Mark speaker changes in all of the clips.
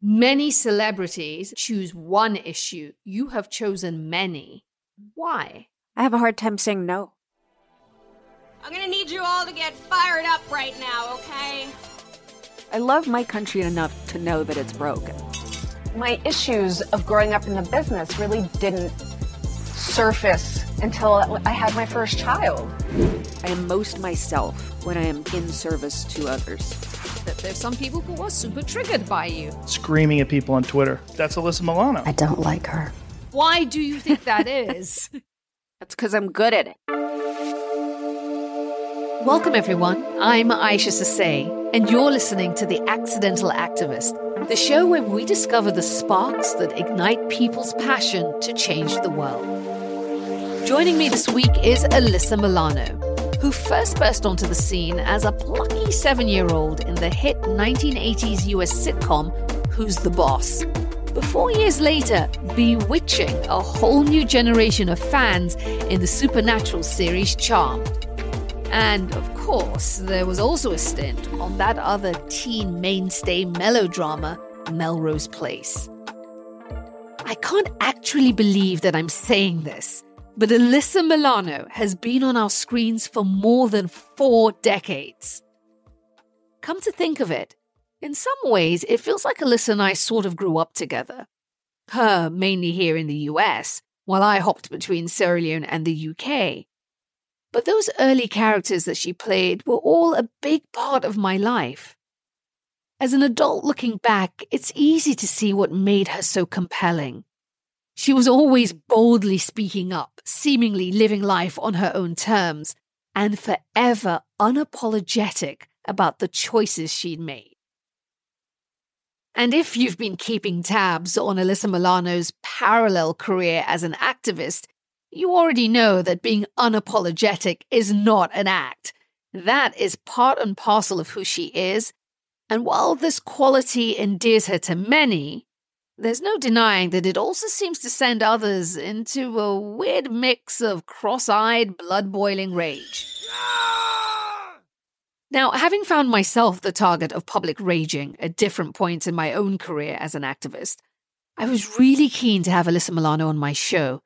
Speaker 1: Many celebrities choose one issue. You have chosen many. Why?
Speaker 2: I have a hard time saying no.
Speaker 3: I'm gonna need you all to get fired up right now, okay?
Speaker 2: I love my country enough to know that it's broken.
Speaker 4: My issues of growing up in the business really didn't surface until I had my first child.
Speaker 2: I am most myself when I am in service to others.
Speaker 1: That there's some people who are super triggered by you.
Speaker 5: Screaming at people on Twitter. That's Alyssa Milano.
Speaker 6: I don't like her.
Speaker 1: Why do you think that is?
Speaker 2: That's because I'm good at it.
Speaker 1: Welcome, everyone. I'm Isha Sesay, and you're listening to The Accidental Activist, the show where we discover the sparks that ignite people's passion to change the world. Joining me this week is Alyssa Milano, who first burst onto the scene as a plucky seven year old in the hit 1980s US sitcom Who's the Boss? Before years later, bewitching a whole new generation of fans in the supernatural series Charmed. And of course, there was also a stint on that other teen mainstay melodrama, Melrose Place. I can't actually believe that I'm saying this, but Alyssa Milano has been on our screens for more than four decades. Come to think of it, in some ways, it feels like Alyssa and I sort of grew up together. Her mainly here in the US, while I hopped between Sierra Leone and the UK. But those early characters that she played were all a big part of my life. As an adult looking back, it's easy to see what made her so compelling. She was always boldly speaking up, seemingly living life on her own terms, and forever unapologetic about the choices she'd made. And if you've been keeping tabs on Alyssa Milano's parallel career as an activist, you already know that being unapologetic is not an act. That is part and parcel of who she is. And while this quality endears her to many, there's no denying that it also seems to send others into a weird mix of cross eyed, blood boiling rage. Now, having found myself the target of public raging at different points in my own career as an activist, I was really keen to have Alyssa Milano on my show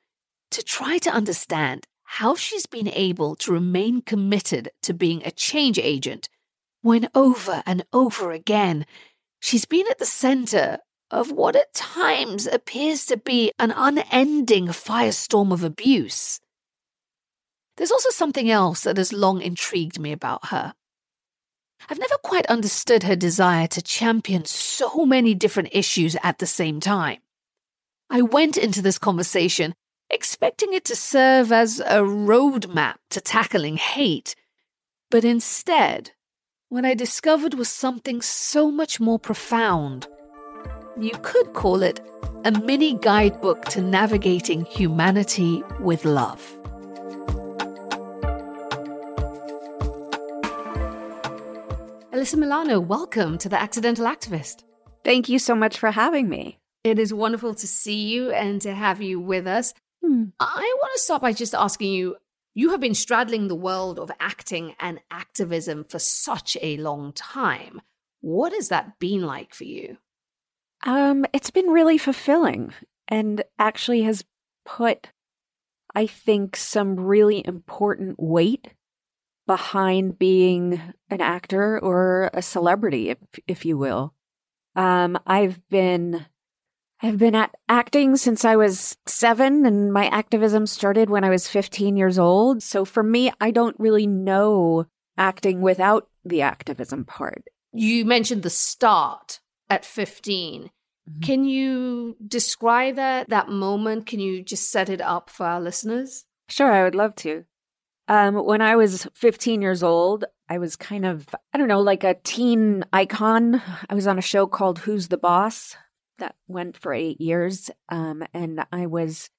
Speaker 1: to try to understand how she's been able to remain committed to being a change agent when over and over again she's been at the center of what at times appears to be an unending firestorm of abuse. There's also something else that has long intrigued me about her. I've never quite understood her desire to champion so many different issues at the same time. I went into this conversation expecting it to serve as a roadmap to tackling hate, but instead, what I discovered was something so much more profound. You could call it a mini guidebook to navigating humanity with love. Alyssa Milano, welcome to The Accidental Activist.
Speaker 2: Thank you so much for having me.
Speaker 1: It is wonderful to see you and to have you with us. Hmm. I want to start by just asking you you have been straddling the world of acting and activism for such a long time. What has that been like for you?
Speaker 2: Um, it's been really fulfilling and actually has put, I think, some really important weight behind being an actor or a celebrity, if, if you will. Um, I've been I've been at acting since I was seven, and my activism started when I was 15 years old. So for me, I don't really know acting without the activism part.
Speaker 1: You mentioned the start at 15. Mm-hmm. Can you describe that that moment? Can you just set it up for our listeners?
Speaker 2: Sure, I would love to. Um, when I was 15 years old, I was kind of, I don't know, like a teen icon. I was on a show called Who's the Boss that went for eight years. Um, and I was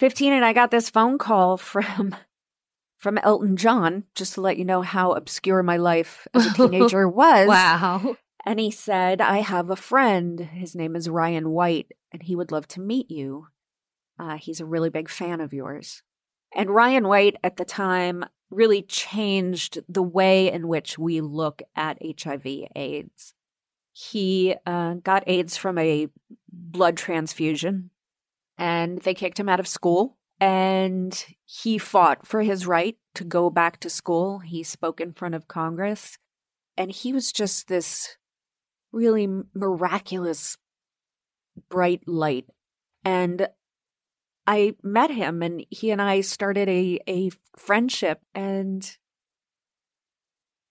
Speaker 2: 15 and I got this phone call from from Elton John, just to let you know how obscure my life as a teenager was.
Speaker 1: wow.
Speaker 2: And he said, I have a friend. His name is Ryan White, and he would love to meet you. Uh, he's a really big fan of yours. And Ryan White at the time really changed the way in which we look at HIV AIDS. he uh, got AIDS from a blood transfusion and they kicked him out of school. And he fought for his right to go back to school. He spoke in front of Congress. And he was just this really miraculous, bright light. And I met him and he and I started a, a friendship. And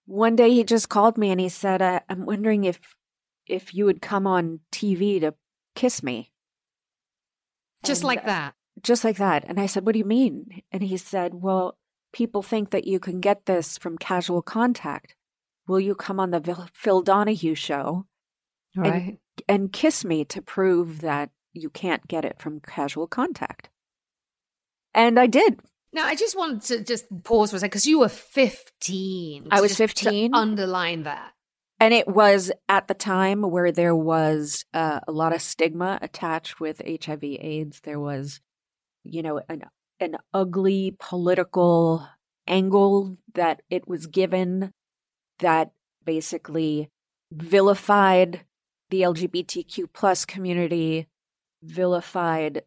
Speaker 2: one day he just called me and he said, I'm wondering if if you would come on TV to kiss me.
Speaker 1: Just
Speaker 2: and,
Speaker 1: like
Speaker 2: uh,
Speaker 1: that.
Speaker 2: Just like that. And I said, What do you mean? And he said, Well, people think that you can get this from casual contact. Will you come on the Phil Donahue show
Speaker 1: right.
Speaker 2: and, and kiss me to prove that you can't get it from casual contact? And I did.
Speaker 1: Now, I just wanted to just pause for a second because you were 15.
Speaker 2: I was 15.
Speaker 1: Underline that.
Speaker 2: And it was at the time where there was uh, a lot of stigma attached with HIV AIDS. There was, you know, an, an ugly political angle that it was given that basically vilified the LGBTQ plus community, vilified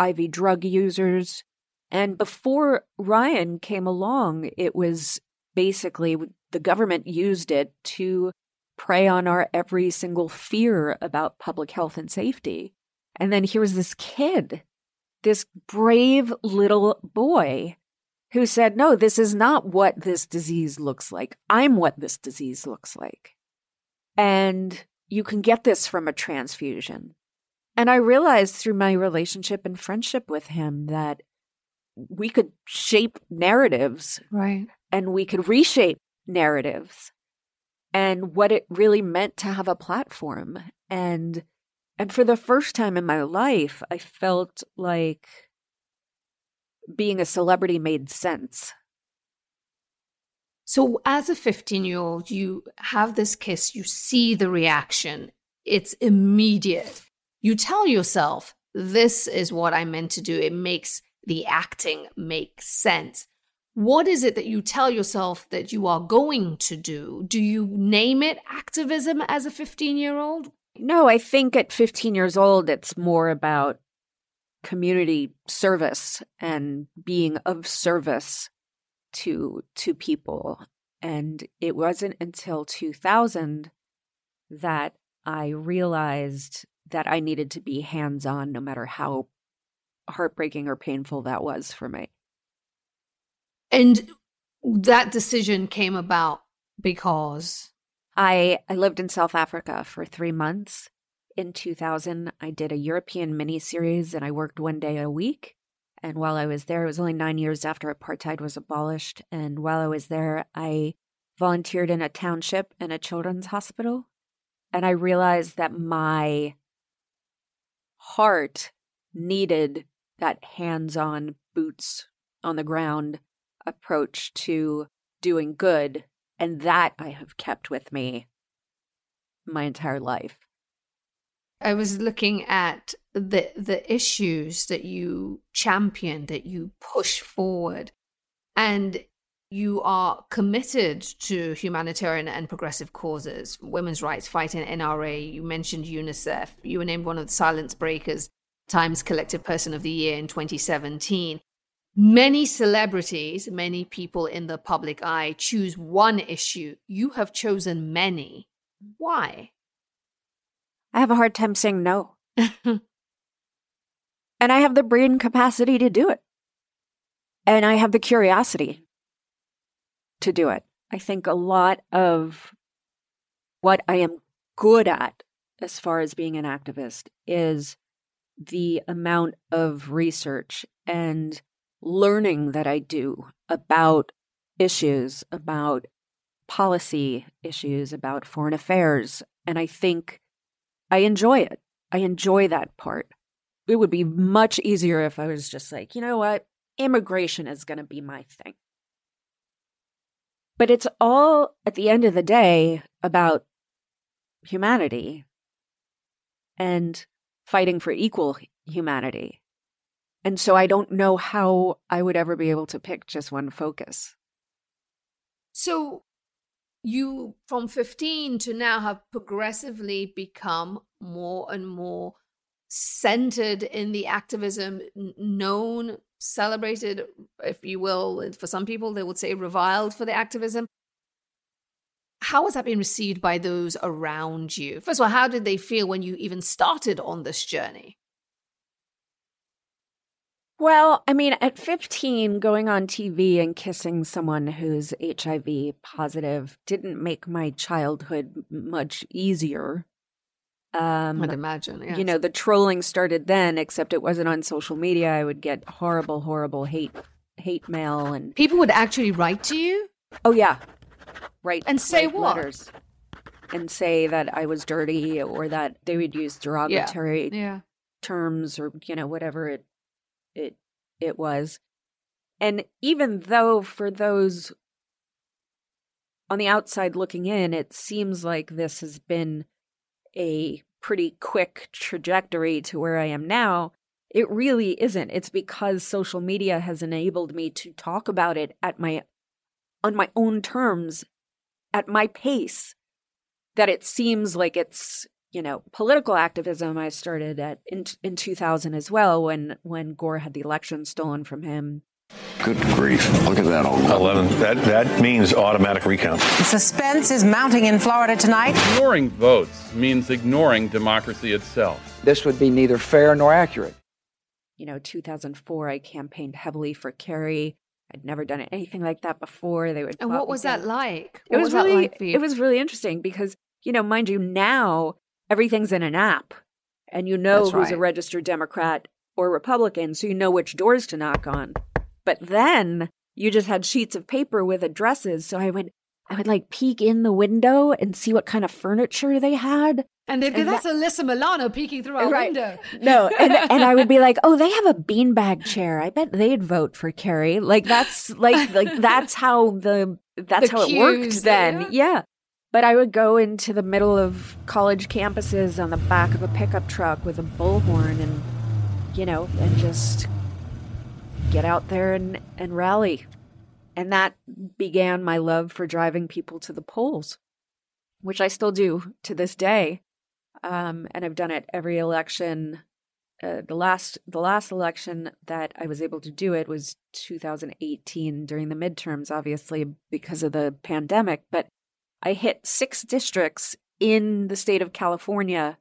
Speaker 2: IV drug users. And before Ryan came along, it was basically the government used it to prey on our every single fear about public health and safety. And then here's this kid, this brave little boy who said, No, this is not what this disease looks like. I'm what this disease looks like. And you can get this from a transfusion. And I realized through my relationship and friendship with him that we could shape narratives
Speaker 1: Right.
Speaker 2: and we could reshape narratives and what it really meant to have a platform and and for the first time in my life i felt like being a celebrity made sense
Speaker 1: So, as a 15 year old, you have this kiss, you see the reaction, it's immediate. You tell yourself, this is what I meant to do. It makes the acting make sense. What is it that you tell yourself that you are going to do? Do you name it activism as a 15 year old?
Speaker 2: no i think at 15 years old it's more about community service and being of service to to people and it wasn't until 2000 that i realized that i needed to be hands on no matter how heartbreaking or painful that was for me
Speaker 1: And that decision came about because
Speaker 2: I I lived in South Africa for three months. In 2000, I did a European mini series and I worked one day a week. And while I was there, it was only nine years after apartheid was abolished. And while I was there, I volunteered in a township in a children's hospital. And I realized that my heart needed that hands on, boots on the ground approach to doing good. And that I have kept with me my entire life.
Speaker 1: I was looking at the the issues that you champion, that you push forward, and you are committed to humanitarian and progressive causes, women's rights, fighting NRA. You mentioned UNICEF. You were named one of the Silence Breakers Times Collective Person of the Year in 2017. Many celebrities, many people in the public eye choose one issue. You have chosen many. Why?
Speaker 2: I have a hard time saying no. and I have the brain capacity to do it. And I have the curiosity to do it. I think a lot of what I am good at as far as being an activist is the amount of research and learning that I do about issues, about policy issues, about foreign affairs. And I think I enjoy it. I enjoy that part. It would be much easier if I was just like, you know what? Immigration is going to be my thing. But it's all, at the end of the day, about humanity and fighting for equal humanity. And so I don't know how I would ever be able to pick just one focus.
Speaker 1: So you from 15 to now have progressively become more and more centered in the activism, known, celebrated, if you will. For some people, they would say reviled for the activism. How has that been received by those around you? First of all, how did they feel when you even started on this journey?
Speaker 2: Well, I mean, at 15, going on TV and kissing someone who's HIV positive didn't make my childhood much easier.
Speaker 1: Um, I'd imagine. Yes.
Speaker 2: You know, the trolling started then, except it wasn't on social media. I would get horrible, horrible hate hate mail, and
Speaker 1: people would actually write to you.
Speaker 2: Oh yeah, write
Speaker 1: and say what?
Speaker 2: Letters and say that I was dirty, or that they would use derogatory
Speaker 1: yeah. Yeah.
Speaker 2: terms, or you know, whatever it it it was. And even though for those on the outside looking in, it seems like this has been a pretty quick trajectory to where I am now, it really isn't. It's because social media has enabled me to talk about it at my on my own terms, at my pace, that it seems like it's you know, political activism I started at in in 2000 as well when when Gore had the election stolen from him.
Speaker 6: Good grief. Look at that old
Speaker 7: 11. That that means automatic recount.
Speaker 8: The suspense is mounting in Florida tonight.
Speaker 9: Ignoring votes means ignoring democracy itself.
Speaker 10: This would be neither fair nor accurate.
Speaker 2: You know, 2004 I campaigned heavily for Kerry. I'd never done anything like that before. They would
Speaker 1: And what was that like?
Speaker 2: What it
Speaker 1: was,
Speaker 2: was really
Speaker 1: like
Speaker 2: it was really interesting because you know, mind you, now everything's in an app and you know
Speaker 1: That's
Speaker 2: who's
Speaker 1: right.
Speaker 2: a registered Democrat or Republican, so you know which doors to knock on. But then you just had sheets of paper with addresses. So I would I would like peek in the window and see what kind of furniture they had.
Speaker 1: And they'd go, that's Alyssa Milano peeking through our
Speaker 2: Right.
Speaker 1: window.
Speaker 2: No, and and I would be like, "Oh, they have a beanbag chair. I bet they'd vote for Kerry." Like that's like like that's how the that's
Speaker 1: The
Speaker 2: how it worked then.
Speaker 1: there.
Speaker 2: Yeah. But I would go into the middle of college campuses on the back of a pickup truck with a bullhorn and you know, and just get out there and and rally. And that began my love for driving people to the polls, which I still do to this day. Um, and I've done it every election. Uh, the last the last election that I was able to do it was 2018 during the midterms, obviously because of the pandemic. But I hit six districts in the state of California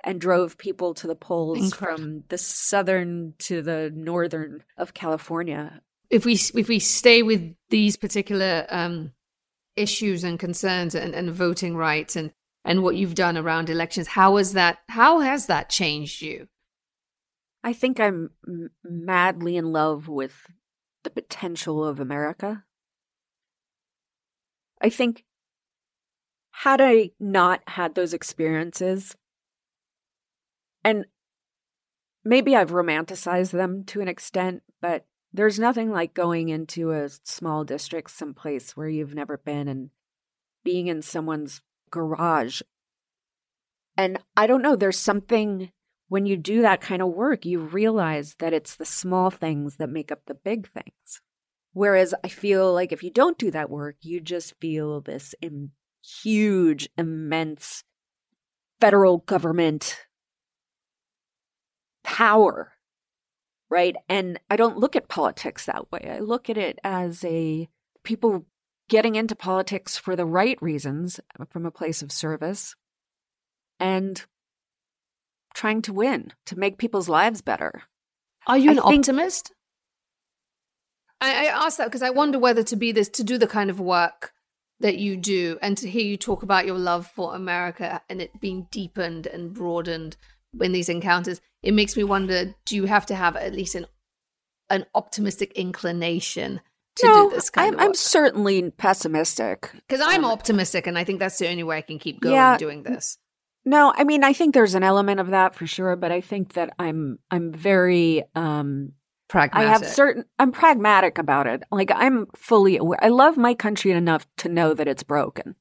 Speaker 2: and drove people to the polls
Speaker 1: Incredible.
Speaker 2: from the southern to the northern of California.
Speaker 1: If we if we stay with these particular um, issues and concerns and, and voting rights and and what you've done around elections, how has that how has that changed you?
Speaker 2: I think I'm m- madly in love with the potential of America. I think had I not had those experiences, and maybe I've romanticized them to an extent, but there's nothing like going into a small district someplace where you've never been and being in someone's garage. And I don't know, there's something when you do that kind of work, you realize that it's the small things that make up the big things. Whereas I feel like if you don't do that work, you just feel this Im- huge, immense federal government power, right? And I don't look at politics that way. I look at it as a people getting into politics for the right reasons uh, from a place of service and trying to win, to make people's lives better.
Speaker 1: Are you
Speaker 2: I
Speaker 1: an
Speaker 2: think-
Speaker 1: optimist? I, I ask that because I wonder whether to be this to do the kind of work that you do and to hear you talk about your love for America and it being deepened and broadened in these encounters, it makes me wonder, do you have to have at least an an optimistic inclination to
Speaker 2: no,
Speaker 1: do this kind
Speaker 2: I'm, I'm certainly pessimistic.
Speaker 1: Because I'm
Speaker 2: um,
Speaker 1: optimistic and I think that's the only way I can keep going
Speaker 2: Yeah.
Speaker 1: doing this.
Speaker 2: No, I mean I think there's an element of that for sure, but I think that I'm I'm very um
Speaker 1: Pragmatic.
Speaker 2: I have certain I'm pragmatic about it. Like I'm fully aware. I love my country enough to know that it's broken.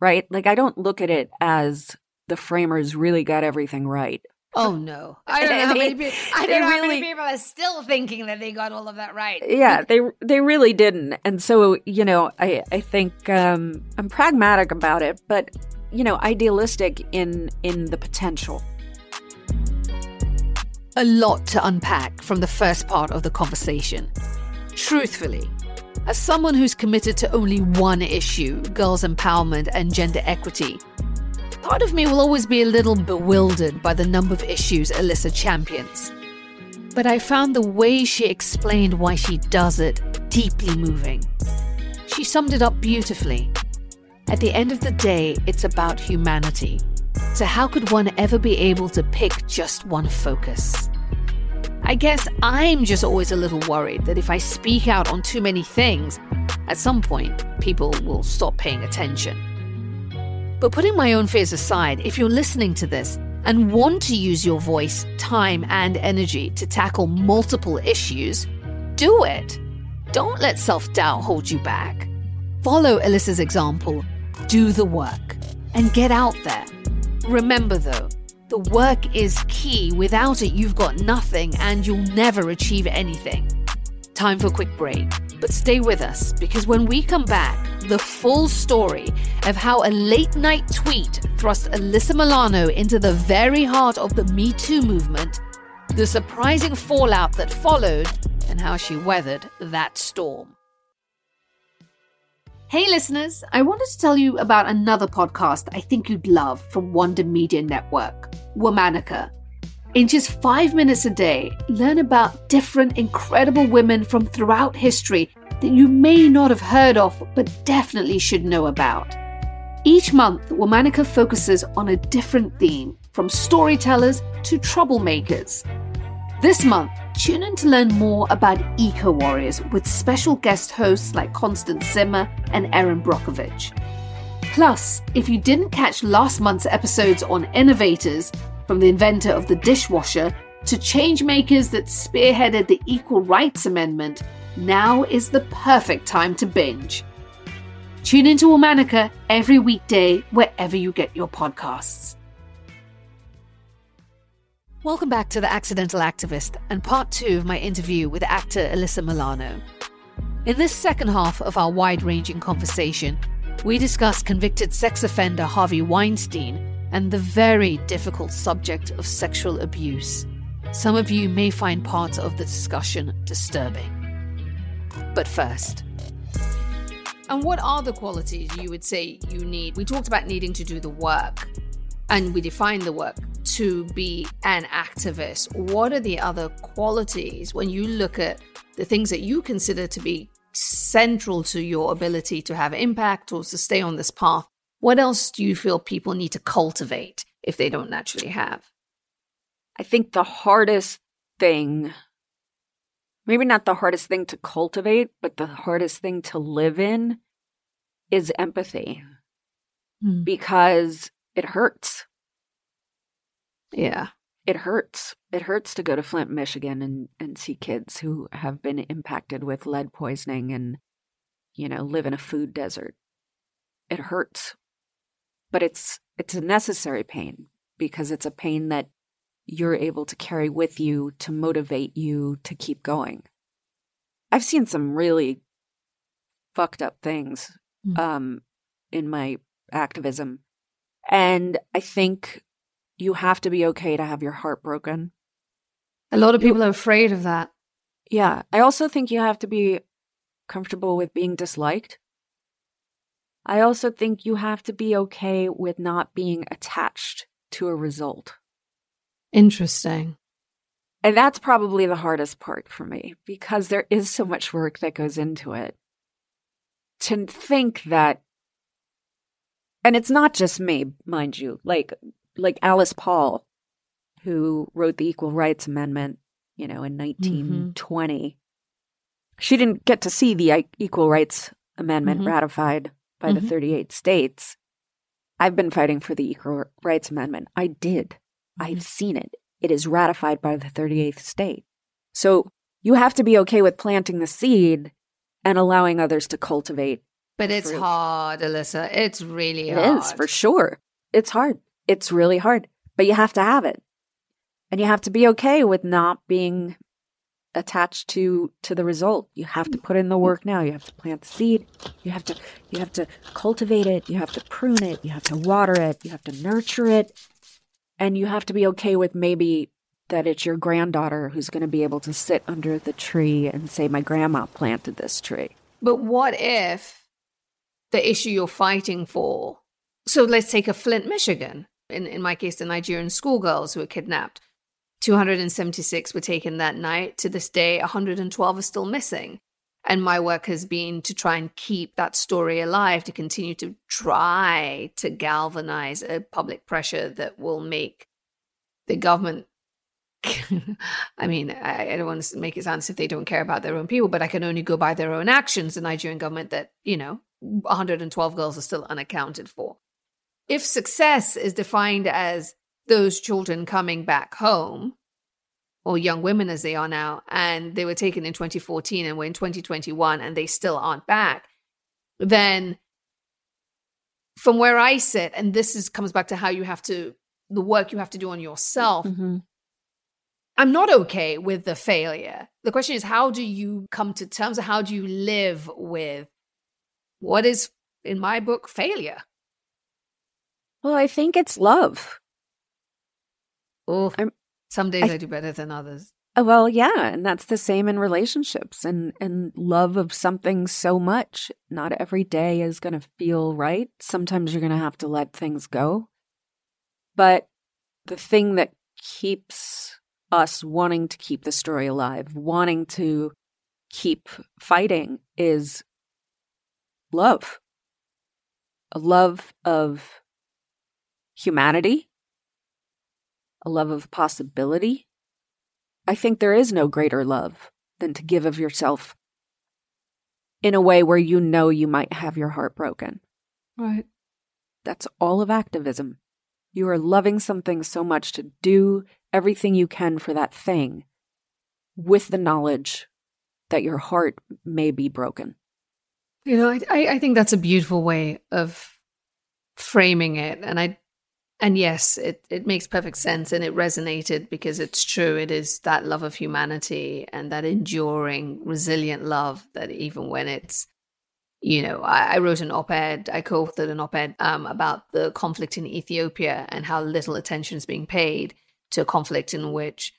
Speaker 2: Right? Like I don't look at it as the framers really got everything right.
Speaker 1: Oh no! I don't know how many people. I don't know how many
Speaker 2: really-
Speaker 1: people are still thinking that they got all of that right.
Speaker 2: yeah they they really didn't and so you know i i think um i'm pragmatic about it but you know idealistic in in the potential
Speaker 1: A lot to unpack from the first part of the conversation. Truthfully, as someone who's committed to only one issue, girls' empowerment and gender equity, part of me will always be a little bewildered by the number of issues Alyssa champions. But I found the way she explained why she does it deeply moving. She summed it up beautifully. At the end of the day, it's about humanity. So, how could one ever be able to pick just one focus? I guess I'm just always a little worried that if I speak out on too many things, at some point, people will stop paying attention. But putting my own fears aside, if you're listening to this and want to use your voice, time, and energy to tackle multiple issues, do it. Don't let self doubt hold you back. Follow Alyssa's example, do the work, and get out there. Remember though, the work is key. Without it, you've got nothing and you'll never achieve anything. Time for a quick break, but stay with us because when we come back, the full story of how a late night tweet thrust Alyssa Milano into the very heart of the Me Too movement, the surprising fallout that followed, and how she weathered that storm. Hey, listeners, I wanted to tell you about another podcast I think you'd love from Wonder Media Network, Womanica. In just five minutes a day, learn about different incredible women from throughout history that you may not have heard of but definitely should know about. Each month, Womanica focuses on a different theme, from storytellers to troublemakers. This month, tune in to learn more about eco warriors with special guest hosts like Constance Zimmer and Erin Brockovich. Plus, if you didn't catch last month's episodes on innovators, from the inventor of the dishwasher to changemakers that spearheaded the Equal Rights Amendment, now is the perfect time to binge. Tune into Womanica every weekday wherever you get your podcasts. Welcome back to The Accidental Activist and part two of my interview with actor Alyssa Milano. In this second half of our wide ranging conversation, we discuss convicted sex offender Harvey Weinstein and the very difficult subject of sexual abuse. Some of you may find parts of the discussion disturbing. But first, and what are the qualities you would say you need? We talked about needing to do the work, and we defined the work to be an activist. What are the other qualities when you look at the things that you consider to be central to your ability to have impact or to stay on this path? What else do you feel people need to cultivate if they don't naturally have?
Speaker 2: I think the hardest thing, maybe not the hardest thing to cultivate, but the hardest thing to live in is empathy
Speaker 1: Hmm.
Speaker 2: because it hurts.
Speaker 1: Yeah.
Speaker 2: It hurts. It hurts to go to Flint, Michigan and, and see kids who have been impacted with lead poisoning and, you know, live in a food desert. It hurts. But it's it's a necessary pain because it's a pain that you're able to carry with you to motivate you to keep going. I've seen some really fucked up things
Speaker 1: Mm.
Speaker 2: um, in my activism. And I think you have to be okay to have your heart broken.
Speaker 1: A lot of people are afraid of that.
Speaker 2: Yeah. I also think you have to be comfortable with being disliked. I also think you have to be okay with not being attached to a result.
Speaker 1: Interesting.
Speaker 2: And that's probably the hardest part for me because there is so much work that goes into it. To think that, and it's not just me, mind you, like, like Alice Paul, who wrote the Equal Rights Amendment, you know, in 1920. She didn't get to see the Equal Rights Amendment
Speaker 1: Mhm.
Speaker 2: ratified by the
Speaker 1: Mhm.
Speaker 2: 38 states. I've been fighting for the Equal Rights Amendment. I did. I've seen it. It is ratified by the 38th state. So you have to be okay with planting the seed and allowing others to cultivate.
Speaker 1: But it's
Speaker 2: fruit.
Speaker 1: hard, Alyssa. It's really
Speaker 2: It
Speaker 1: hard.
Speaker 2: is for sure. It's hard. It's really hard, but you have to have it. And you have to be okay with not being attached to to the result. You have to put in the work now. You have to plant the seed. You have to you have to cultivate it. You have to prune it. You have to water it. You have to nurture it. And you have to be okay with maybe that it's your granddaughter who's going to be able to sit under the tree and say my grandma planted this tree.
Speaker 1: But what if the issue you're fighting for so let's take a Flint, Michigan. In, in my case, the Nigerian schoolgirls who were kidnapped. 276 were taken that night. To this day, 112 are still missing. And my work has been to try and keep that story alive, to continue to try to galvanize a public pressure that will make the government. I mean, I, I don't want to make it sound as if they don't care about their own people, but I can only go by their own actions. The Nigerian government that, you know, 112 girls are still unaccounted for. If success is defined as those children coming back home, or young women as they are now, and they were taken in 2014 and we're in 2021 and they still aren't back, then from where I sit, and this is comes back to how you have to the work you have to do on yourself. Mm-hmm. I'm not okay with the failure. The question is, how do you come to terms? How do you live with what is, in my book, failure?
Speaker 2: Well, I think it's love.
Speaker 1: Oh, some days I, I do better than others.
Speaker 2: Uh, well, yeah, and that's the same in relationships and and love of something so much. Not every day is going to feel right. Sometimes you're going to have to let things go. But the thing that keeps us wanting to keep the story alive, wanting to keep fighting is love. A love of humanity, a love of possibility. I think there is no greater love than to give of yourself in a way where you know you might have your heart broken.
Speaker 1: Right.
Speaker 2: That's all of activism. You are loving something so much to do everything you can for that thing with the knowledge that your heart may be broken.
Speaker 1: You know, I, I think that's a beautiful way of framing it. And I and yes, it, it makes perfect sense and it resonated because it's true. It is that love of humanity and that enduring, resilient love that even when it's, you know, I, I wrote an op ed, I co authored an op ed um, about the conflict in Ethiopia and how little attention is being paid to a conflict in which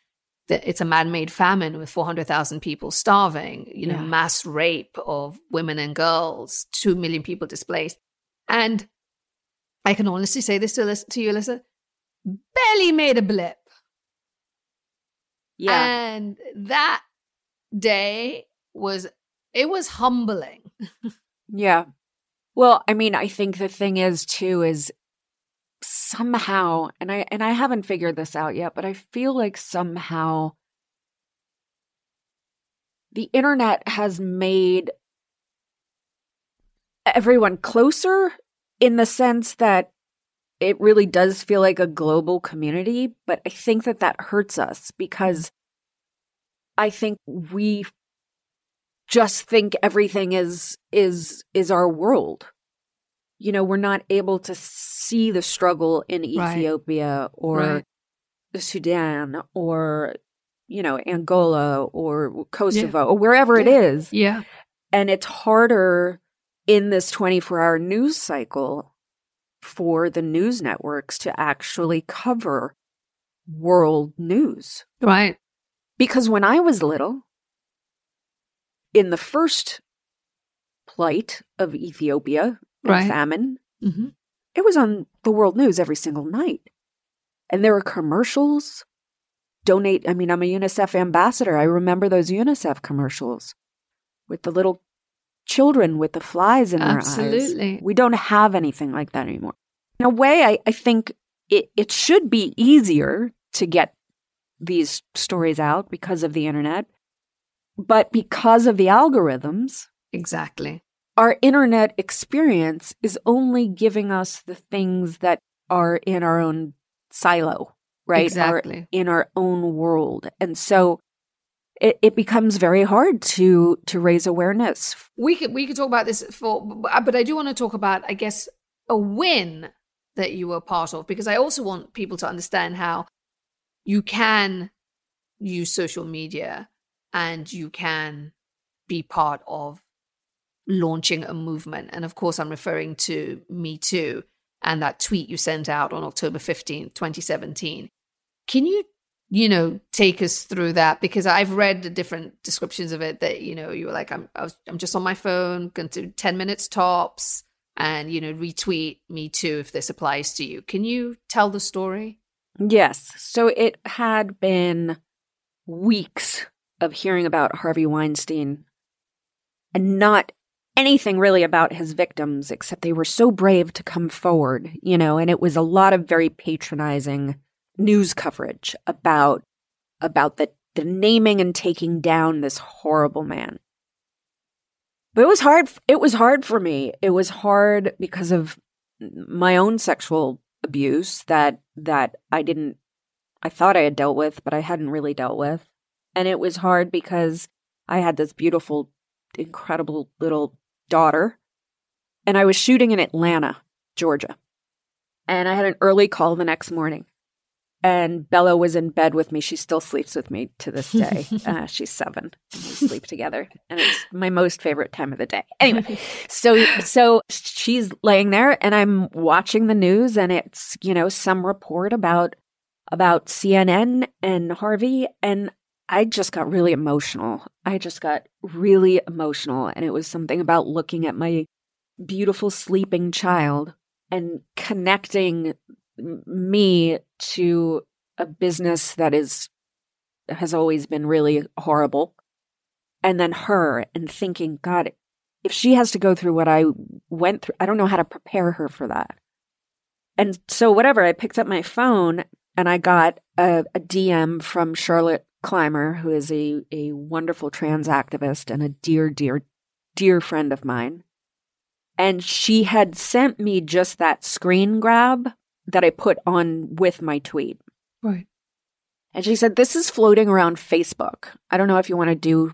Speaker 1: the, it's a man made famine with 400,000 people starving, you know, yeah. mass rape of women and girls, 2 million people displaced. And I can honestly say this to, to you, Alyssa, barely made a blip. Yeah. And that day was, it was humbling.
Speaker 2: yeah. Well, I mean, I think the thing is too is somehow, and I and I haven't figured this out yet, but I feel like somehow the internet has made everyone closer in the sense that it really does feel like a global community, but I think that that hurts us because I think we just think everything is is is our world. You know, we're not able to see the struggle in Ethiopia right. or right. the Sudan or you know, Angola or Kosovo yeah. or wherever
Speaker 1: yeah.
Speaker 2: it is.
Speaker 1: Yeah.
Speaker 2: And it's harder in this 24 hour news cycle for the news networks to actually cover world news.
Speaker 1: Right.
Speaker 2: Because when I was little, in the first plight of Ethiopia and right. famine, mm-hmm. it was on the world news every single night. And there were commercials. Donate. I mean, I'm a UNICEF ambassador. I remember those UNICEF commercials with the little children with the flies in
Speaker 1: Absolutely.
Speaker 2: their eyes. Absolutely. We don't have anything like that anymore. In a way, I, I think it, it should be easier to get these stories out because of the internet. But because of the algorithms,
Speaker 1: exactly,
Speaker 2: our internet experience is only giving us the things that are in our own silo, right?
Speaker 1: Exactly.
Speaker 2: Our, in our own world. And so it, it becomes very hard to to raise awareness.
Speaker 1: We could we could talk about this for, but I do want to talk about, I guess, a win that you were part of because I also want people to understand how you can use social media and you can be part of launching a movement. And of course, I'm referring to Me Too and that tweet you sent out on October 15, 2017. Can you, you know, take us through that? Because I've read the different descriptions of it that, you know, you were like, I'm, I was, I'm just on my phone, going to 10 minutes tops and, you know, retweet Me Too if this applies to you. Can you tell the story?
Speaker 2: Yes. So it had been weeks of hearing about Harvey Weinstein and not anything really about his victims, except they were so brave to come forward, you know, and it was a lot of very patronizing news coverage about about the, the naming and taking down this horrible man. But it was hard it was hard for me. It was hard because of my own sexual abuse that that I didn't I thought I had dealt with, but I hadn't really dealt with. And it was hard because I had this beautiful, incredible little daughter. And I was shooting in Atlanta, Georgia. And I had an early call the next morning. And Bella was in bed with me. She still sleeps with me to this day. uh, she's seven. We sleep together, and it's my most favorite time of the day. Anyway, so so she's laying there, and I'm watching the news, and it's you know some report about about CNN and Harvey, and I just got really emotional. I just got really emotional. And it was something about looking at my beautiful sleeping child and connecting me to a business that is has always been really horrible and then her and thinking god if she has to go through what i went through i don't know how to prepare her for that and so whatever i picked up my phone and i got a, a dm from charlotte Clymer, who is a, a wonderful trans activist and a dear, dear, dear friend of mine. And she had sent me just that screen grab that I put on with my tweet.
Speaker 1: Right.
Speaker 2: And she said, This is floating around Facebook. I don't know if you want to do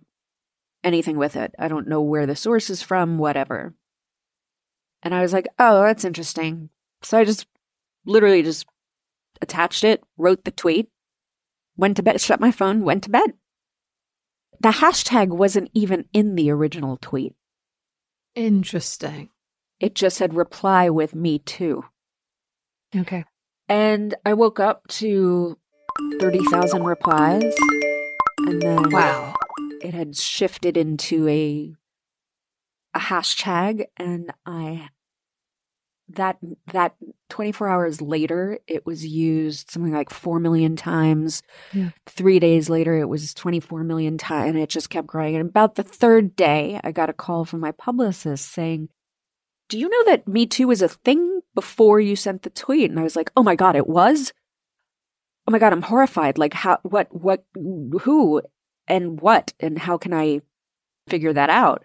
Speaker 2: anything with it. I don't know where the source is from, whatever. And I was like, Oh, that's interesting. So I just literally just attached it, wrote the tweet, went to bed, shut my phone, went to bed. The hashtag wasn't even in the original tweet.
Speaker 1: Interesting.
Speaker 2: It just said reply with me too.
Speaker 1: Okay.
Speaker 2: And I woke up to 30,000 replies. And then
Speaker 1: wow.
Speaker 2: it had shifted into a a hashtag and I that that 24 hours later it was used something like 4 million times
Speaker 1: yeah.
Speaker 2: 3 days later it was 24 million times and it just kept growing and about the third day i got a call from my publicist saying do you know that me too is a thing before you sent the tweet and i was like oh my god it was? Oh my god i'm horrified. Like how what what who and what and how can i figure that out?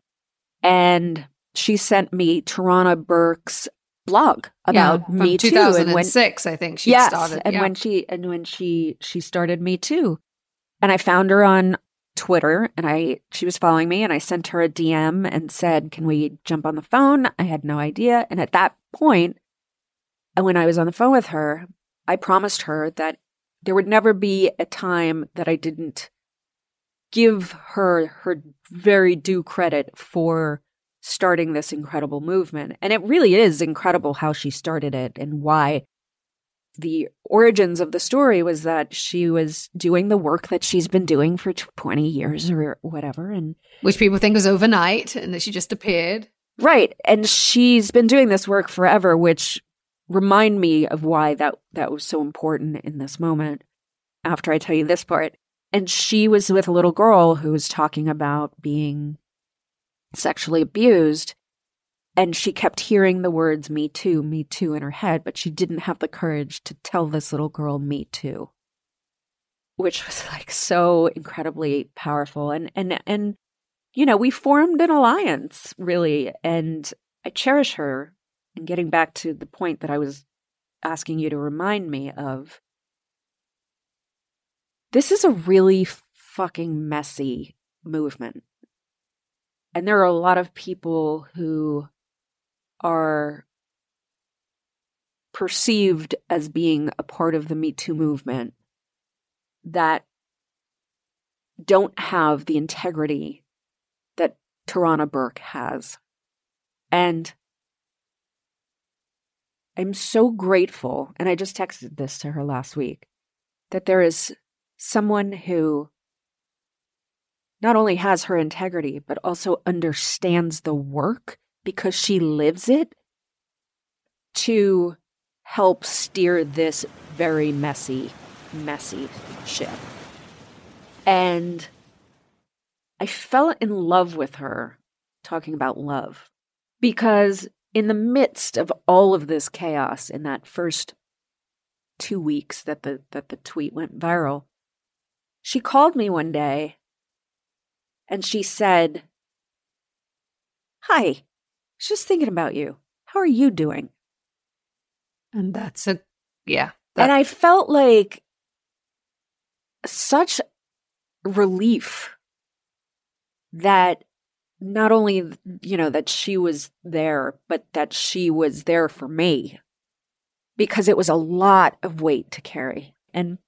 Speaker 2: And she sent me Tarana Burke's blog about
Speaker 1: yeah,
Speaker 2: me
Speaker 1: 2006
Speaker 2: too.
Speaker 1: and when, i think she
Speaker 2: yes,
Speaker 1: started
Speaker 2: and
Speaker 1: yeah.
Speaker 2: when she and when she she started me too. And i found her on twitter and i she was following me and i sent her a dm and said can we jump on the phone? I had no idea. And at that point and when i was on the phone with her i promised her that there would never be a time that i didn't give her her very due credit for starting this incredible movement. And it really is incredible how she started it and why the origins of the story was that she was doing the work that she's been doing for 20 years or whatever and
Speaker 1: which people think was overnight and that she just appeared
Speaker 2: right and she's been doing this work forever which remind me of why that that was so important in this moment after I tell you this part and she was with a little girl who was talking about being sexually abused. And she kept hearing the words, me too, me too, in her head, but she didn't have the courage to tell this little girl, me too. Which was like so incredibly powerful. And, and, and, you know, we formed an alliance, really. And I cherish her. And getting back to the point that I was asking you to remind me of, this is a really fucking messy movement. And there are a lot of people who are perceived as being a part of the Me Too movement that don't have the integrity that Tarana Burke has. And I'm so grateful, and I just texted this to her last week, that there is someone who not only has her integrity, but also understands the work because she lives it to help steer this very messy, messy ship. And I fell in love with her, talking about love, because in the midst of all of this chaos in that first two weeks that the that the tweet went viral, she called me one day and she said, Hi, I was just thinking about you. How are you doing?
Speaker 1: And that's a, yeah.
Speaker 2: That- and I felt like such relief that not only, you know, that she was there, but that she was there for me because it was a lot of weight to carry. And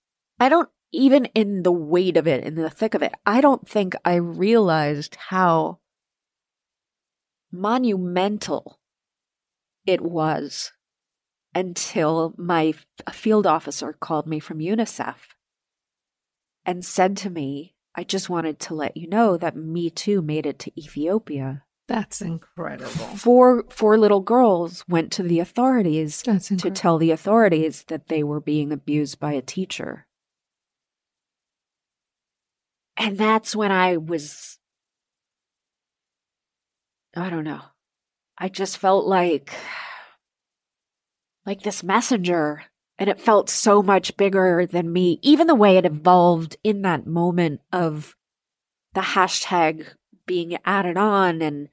Speaker 2: I don't, even in the weight of it, in the thick of it, I don't think I realized how monumental it was until my field officer called me from UNICEF and said to me, I just wanted to let you know that me too made it to Ethiopia.
Speaker 1: That's incredible.
Speaker 2: Four four little girls went to the authorities to tell the authorities that they were being abused by a teacher. And that's when I was I don't know. I just felt like like this messenger and it felt so much bigger than me even the way it evolved in that moment of the hashtag being added on and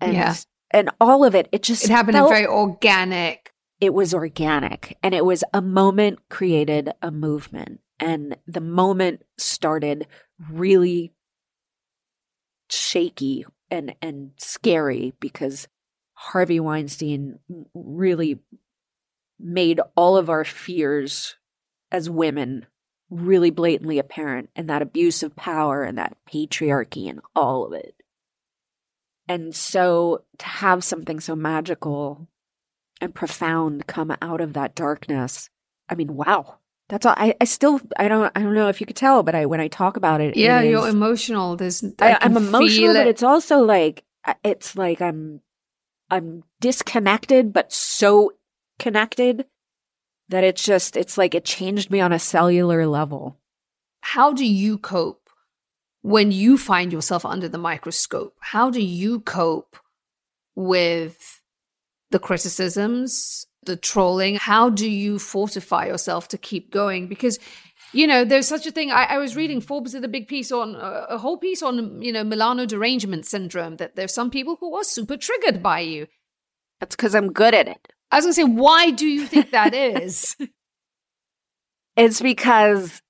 Speaker 2: and
Speaker 1: yeah.
Speaker 2: and all of it it just
Speaker 1: it happened
Speaker 2: felt,
Speaker 1: in very organic
Speaker 2: it was organic and it was a moment created a movement and the moment started really shaky and and scary because Harvey Weinstein really made all of our fears as women really blatantly apparent and that abuse of power and that patriarchy and all of it. And so to have something so magical and profound come out of that darkness, I mean, wow. That's all. I, I still I don't I don't know if you could tell, but I when I talk about it,
Speaker 1: yeah,
Speaker 2: it is,
Speaker 1: you're emotional. There's
Speaker 2: I, am emotional, but it's also like it's like I'm I'm disconnected, but so connected that it's just it's like it changed me on a cellular level.
Speaker 1: How do you cope when you find yourself under the microscope? How do you cope with the criticisms, the trolling? How do you fortify yourself to keep going? Because you know, there's such a thing. I, I was reading Forbes did a big piece on uh, a whole piece on you know Milano derangement syndrome. That there's some people who are super triggered by you.
Speaker 2: That's because I'm good at it.
Speaker 1: I was gonna say, why do you think that is?
Speaker 2: it's because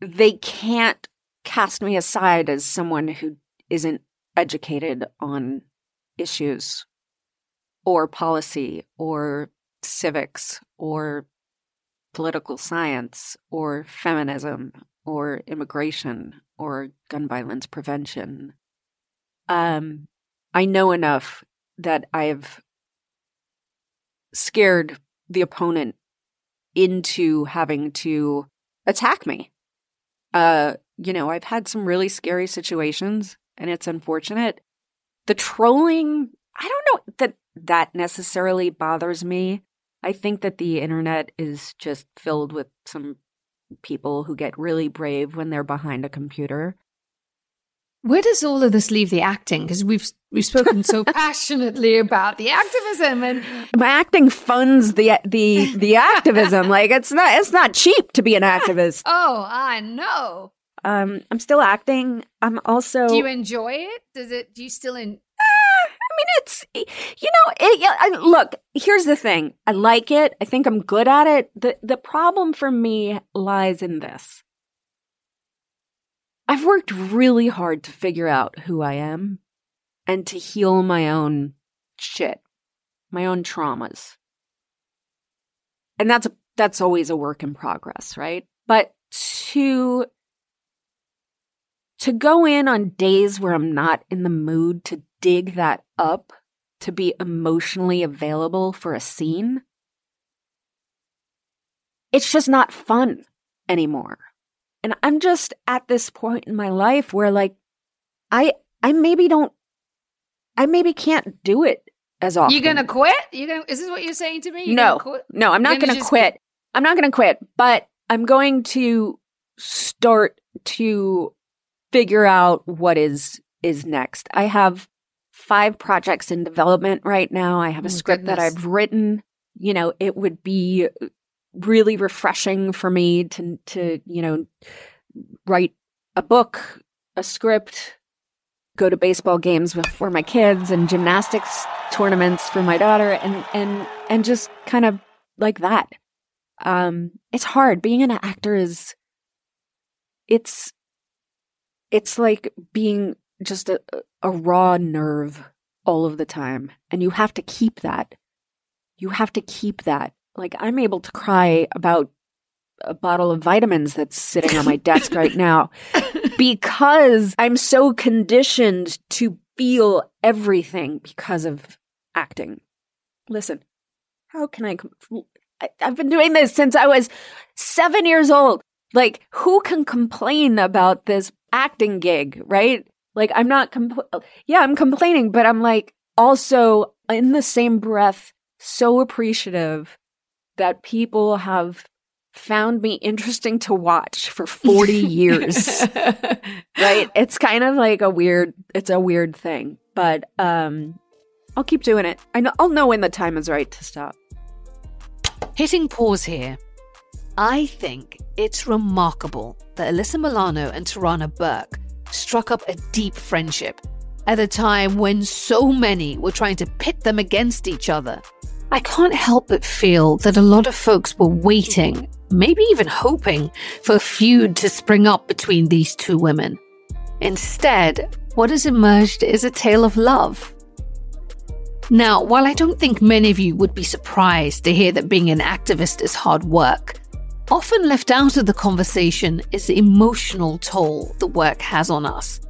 Speaker 2: they can't cast me aside as someone who isn't educated on issues or policy or civics or political science or feminism or immigration or gun violence prevention. Um, I know enough that I've scared the opponent into having to attack me. Uh, you know, I've had some really scary situations and it's unfortunate. The trolling, I don't know that that necessarily bothers me. I think that the internet is just filled with some people who get really brave when they're behind a computer.
Speaker 1: Where does all of this leave the acting? Because we've we've spoken so passionately about the activism, and
Speaker 2: my acting funds the the the activism. like it's not it's not cheap to be an activist.
Speaker 1: oh, I know.
Speaker 2: Um, I'm still acting. I'm also.
Speaker 1: Do you enjoy it? Does it? Do you still in?
Speaker 2: Uh, I mean, it's you know, it, I, look. Here's the thing. I like it. I think I'm good at it. the The problem for me lies in this. I've worked really hard to figure out who I am and to heal my own shit, my own traumas. And that's that's always a work in progress, right? But to to go in on days where I'm not in the mood to dig that up to be emotionally available for a scene it's just not fun anymore. And I'm just at this point in my life where like I I maybe don't I maybe can't do it as often.
Speaker 1: You gonna quit? You gonna is this what you're saying to me? You
Speaker 2: no,
Speaker 1: gonna
Speaker 2: no, I'm not gonna,
Speaker 1: just-
Speaker 2: quit. I'm not gonna quit, but I'm going to start to figure out what is is next. I have five projects in development right now. I have a
Speaker 1: Oh,
Speaker 2: script that. I've written. You know, it would be really refreshing for me to to, you know, write a book, a script, go to baseball games with for my kids and gymnastics tournaments for my daughter and and and just kind of like that. Um it's hard being an actor is it's it's like being just a a raw nerve all of the time and you have to keep that. You have to keep that. Like I'm able to cry about a bottle of vitamins that's sitting on my desk right now because I'm so conditioned to feel everything because of acting. Listen, how can I? I- I've been doing this since I was seven years old. Like, who can complain about this acting gig, right? Like, I'm not, compl- yeah, I'm complaining, but I'm like also in the same breath, so appreciative that people have found me interesting to watch for 40 years right it's kind of like a weird it's a weird thing but um i'll keep doing it i know i'll know when the time is right to stop
Speaker 1: Hitting pause here. I think it's remarkable that Alyssa Milano and Tarana Burke struck up a deep friendship at a time when so many were trying to pit them against each other. I can't help but feel that a lot of folks were waiting, maybe even hoping, for a feud to spring up between these two women. Instead, what has emerged is a tale of love. Now, while I don't think many of you would be surprised to hear that being an activist is hard work, often left out of the conversation is the emotional toll the work has on us.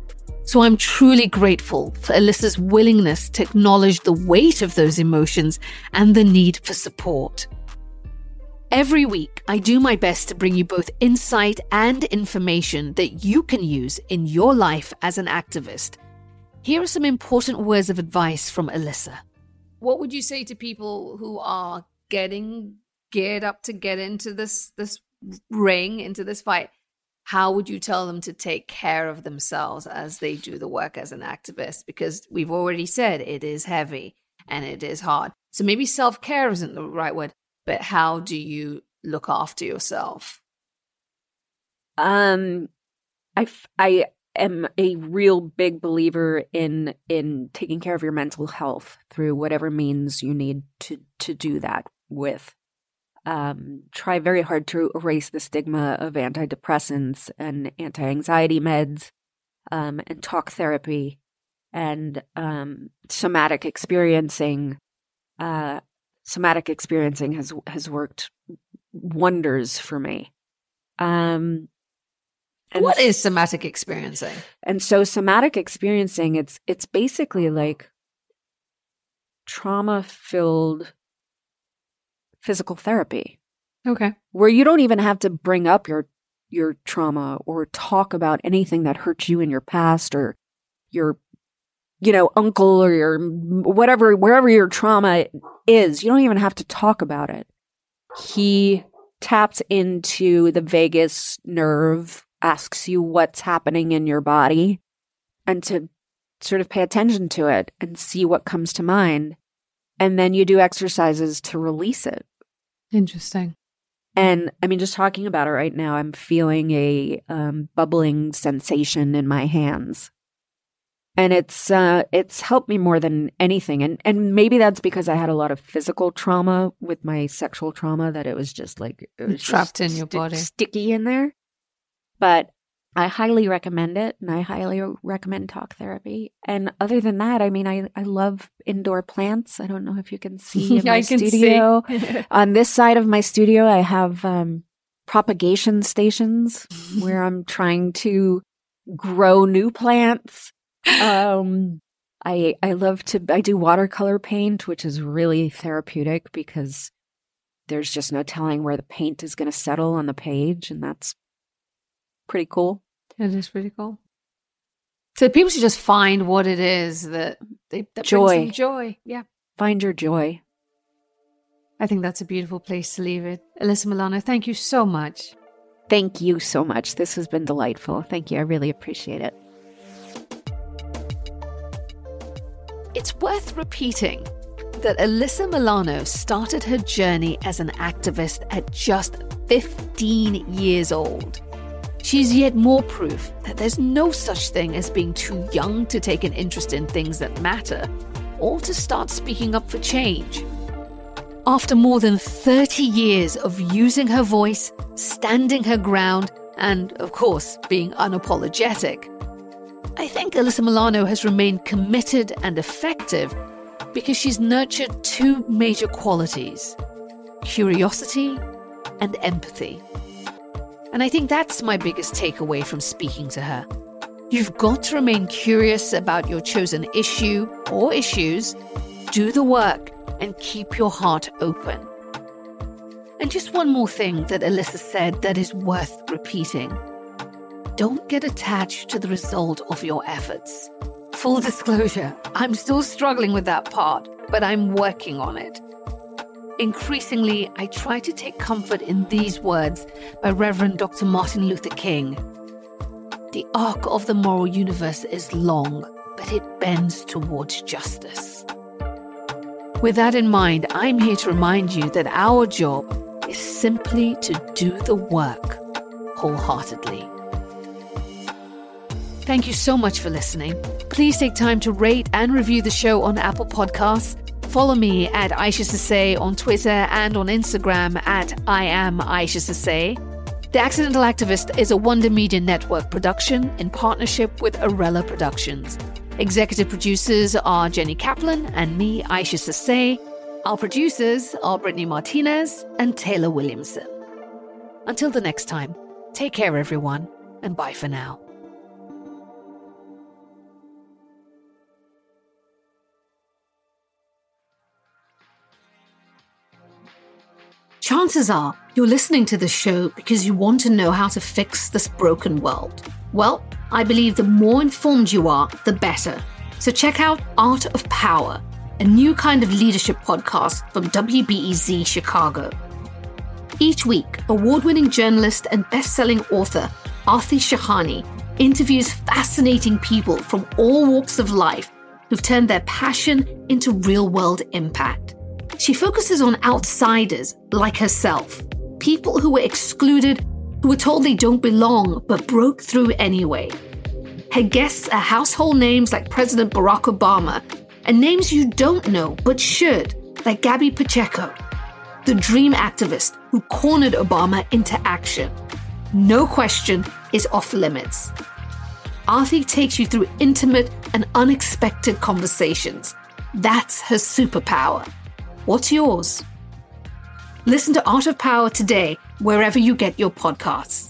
Speaker 1: So I'm truly grateful for Alyssa's willingness to acknowledge the weight of those emotions and the need for support. Every week, I do my best to bring you both insight and information that you can use in your life as an activist. Here are some important words of advice from Alyssa. What would you say to people who are getting geared up to get into this this ring, into this fight? How would you tell them to take care of themselves as they do the work as an activist? Because we've already said it is heavy and it is hard. So maybe self care isn't the right word, but how do you look after yourself?
Speaker 2: um i i am a real big believer in in taking care of your mental health through whatever means you need to to do that with um, try very hard to erase the stigma of antidepressants and anti-anxiety meds um, and talk therapy and um, somatic experiencing uh, somatic experiencing has has worked wonders for me um
Speaker 1: what is somatic experiencing?
Speaker 2: and so somatic experiencing it's it's basically like trauma filled physical therapy.
Speaker 1: Okay.
Speaker 2: where you don't even have to bring up your your trauma or talk about anything that hurt you in your past or your you know uncle or your whatever wherever your trauma is you don't even have to talk about it. He taps into the vagus nerve asks you what's happening in your body and to sort of pay attention to it and see what comes to mind. And then you do exercises to release it
Speaker 1: Interesting.
Speaker 2: and I mean, just talking about it right now, I'm feeling a um, bubbling sensation in my hands, and it's uh, it's helped me more than anything. And and maybe that's because I had a lot of physical trauma with my sexual trauma that it was just like it was
Speaker 1: Trapped
Speaker 2: just
Speaker 1: in your body.
Speaker 2: sticky in there. But I highly recommend it, and I highly recommend talk therapy. And other than that, I mean, I I love indoor plants. I don't know if you can see in my
Speaker 1: I
Speaker 2: studio. On this side of my studio, I have um, propagation stations where I'm trying to grow new plants. Um, I I love to I do watercolor paint, which is really therapeutic because there's just no telling where the paint is going to settle on the page, and that's pretty cool.
Speaker 1: It is pretty cool. So people should just find what it is that they that
Speaker 2: Joy.
Speaker 1: joy. Yeah.
Speaker 2: Find your joy.
Speaker 1: I think that's a beautiful place to leave it. Alyssa Milano, thank you so much.
Speaker 2: Thank you so much. This has been delightful. Thank you. I really appreciate it.
Speaker 1: It's worth repeating that Alyssa Milano started her journey as an activist at just 15 years old. She's yet more proof that there's no such thing as being too young to take an interest in things that matter or to start speaking up for change. After more than 30 years of using her voice, standing her ground, and, of course, being unapologetic, I think Alyssa Milano has remained committed and effective because she's nurtured two major qualities curiosity and empathy. And I think that's my biggest takeaway from speaking to her. You've got to remain curious about your chosen issue or issues, do the work, and keep your heart open. And just one more thing that Alyssa said that is worth repeating don't get attached to the result of your efforts. Full disclosure, I'm still struggling with that part, but I'm working on it. Increasingly, I try to take comfort in these words by Reverend Dr. Martin Luther King. The arc of the moral universe is long, but it bends towards justice. With that in mind, I'm here to remind you that our job is simply to do the work wholeheartedly. Thank you so much for listening. Please take time to rate and review the show on Apple Podcasts. Follow me at Isha Sesay on Twitter and on Instagram at I am Isha Sesay. The Accidental Activist is a Wonder Media Network production in partnership with Arella Productions. Executive producers are Jenny Kaplan and me, Isha Sesay. Our producers are Brittany Martinez and Taylor Williamson. Until the next time, take care, everyone, and bye for now. Chances are you're listening to this show because you want to know how to fix this broken world. Well, I believe the more informed you are, the better. So check out Art of Power, a new kind of leadership podcast from WBEZ Chicago. Each week, award winning journalist and best selling author Aarti Shahani interviews fascinating people from all walks of life who've turned their passion into real world impact. She focuses on outsiders like herself, people who were excluded, who were told they don't belong, but broke through anyway. Her guests are household names like President Barack Obama, and names you don't know but should, like Gabby Pacheco, the dream activist who cornered Obama into action. No question is off limits. Aarti takes you through intimate and unexpected conversations. That's her superpower. What's yours? Listen to Art of Power today, wherever you get your podcasts.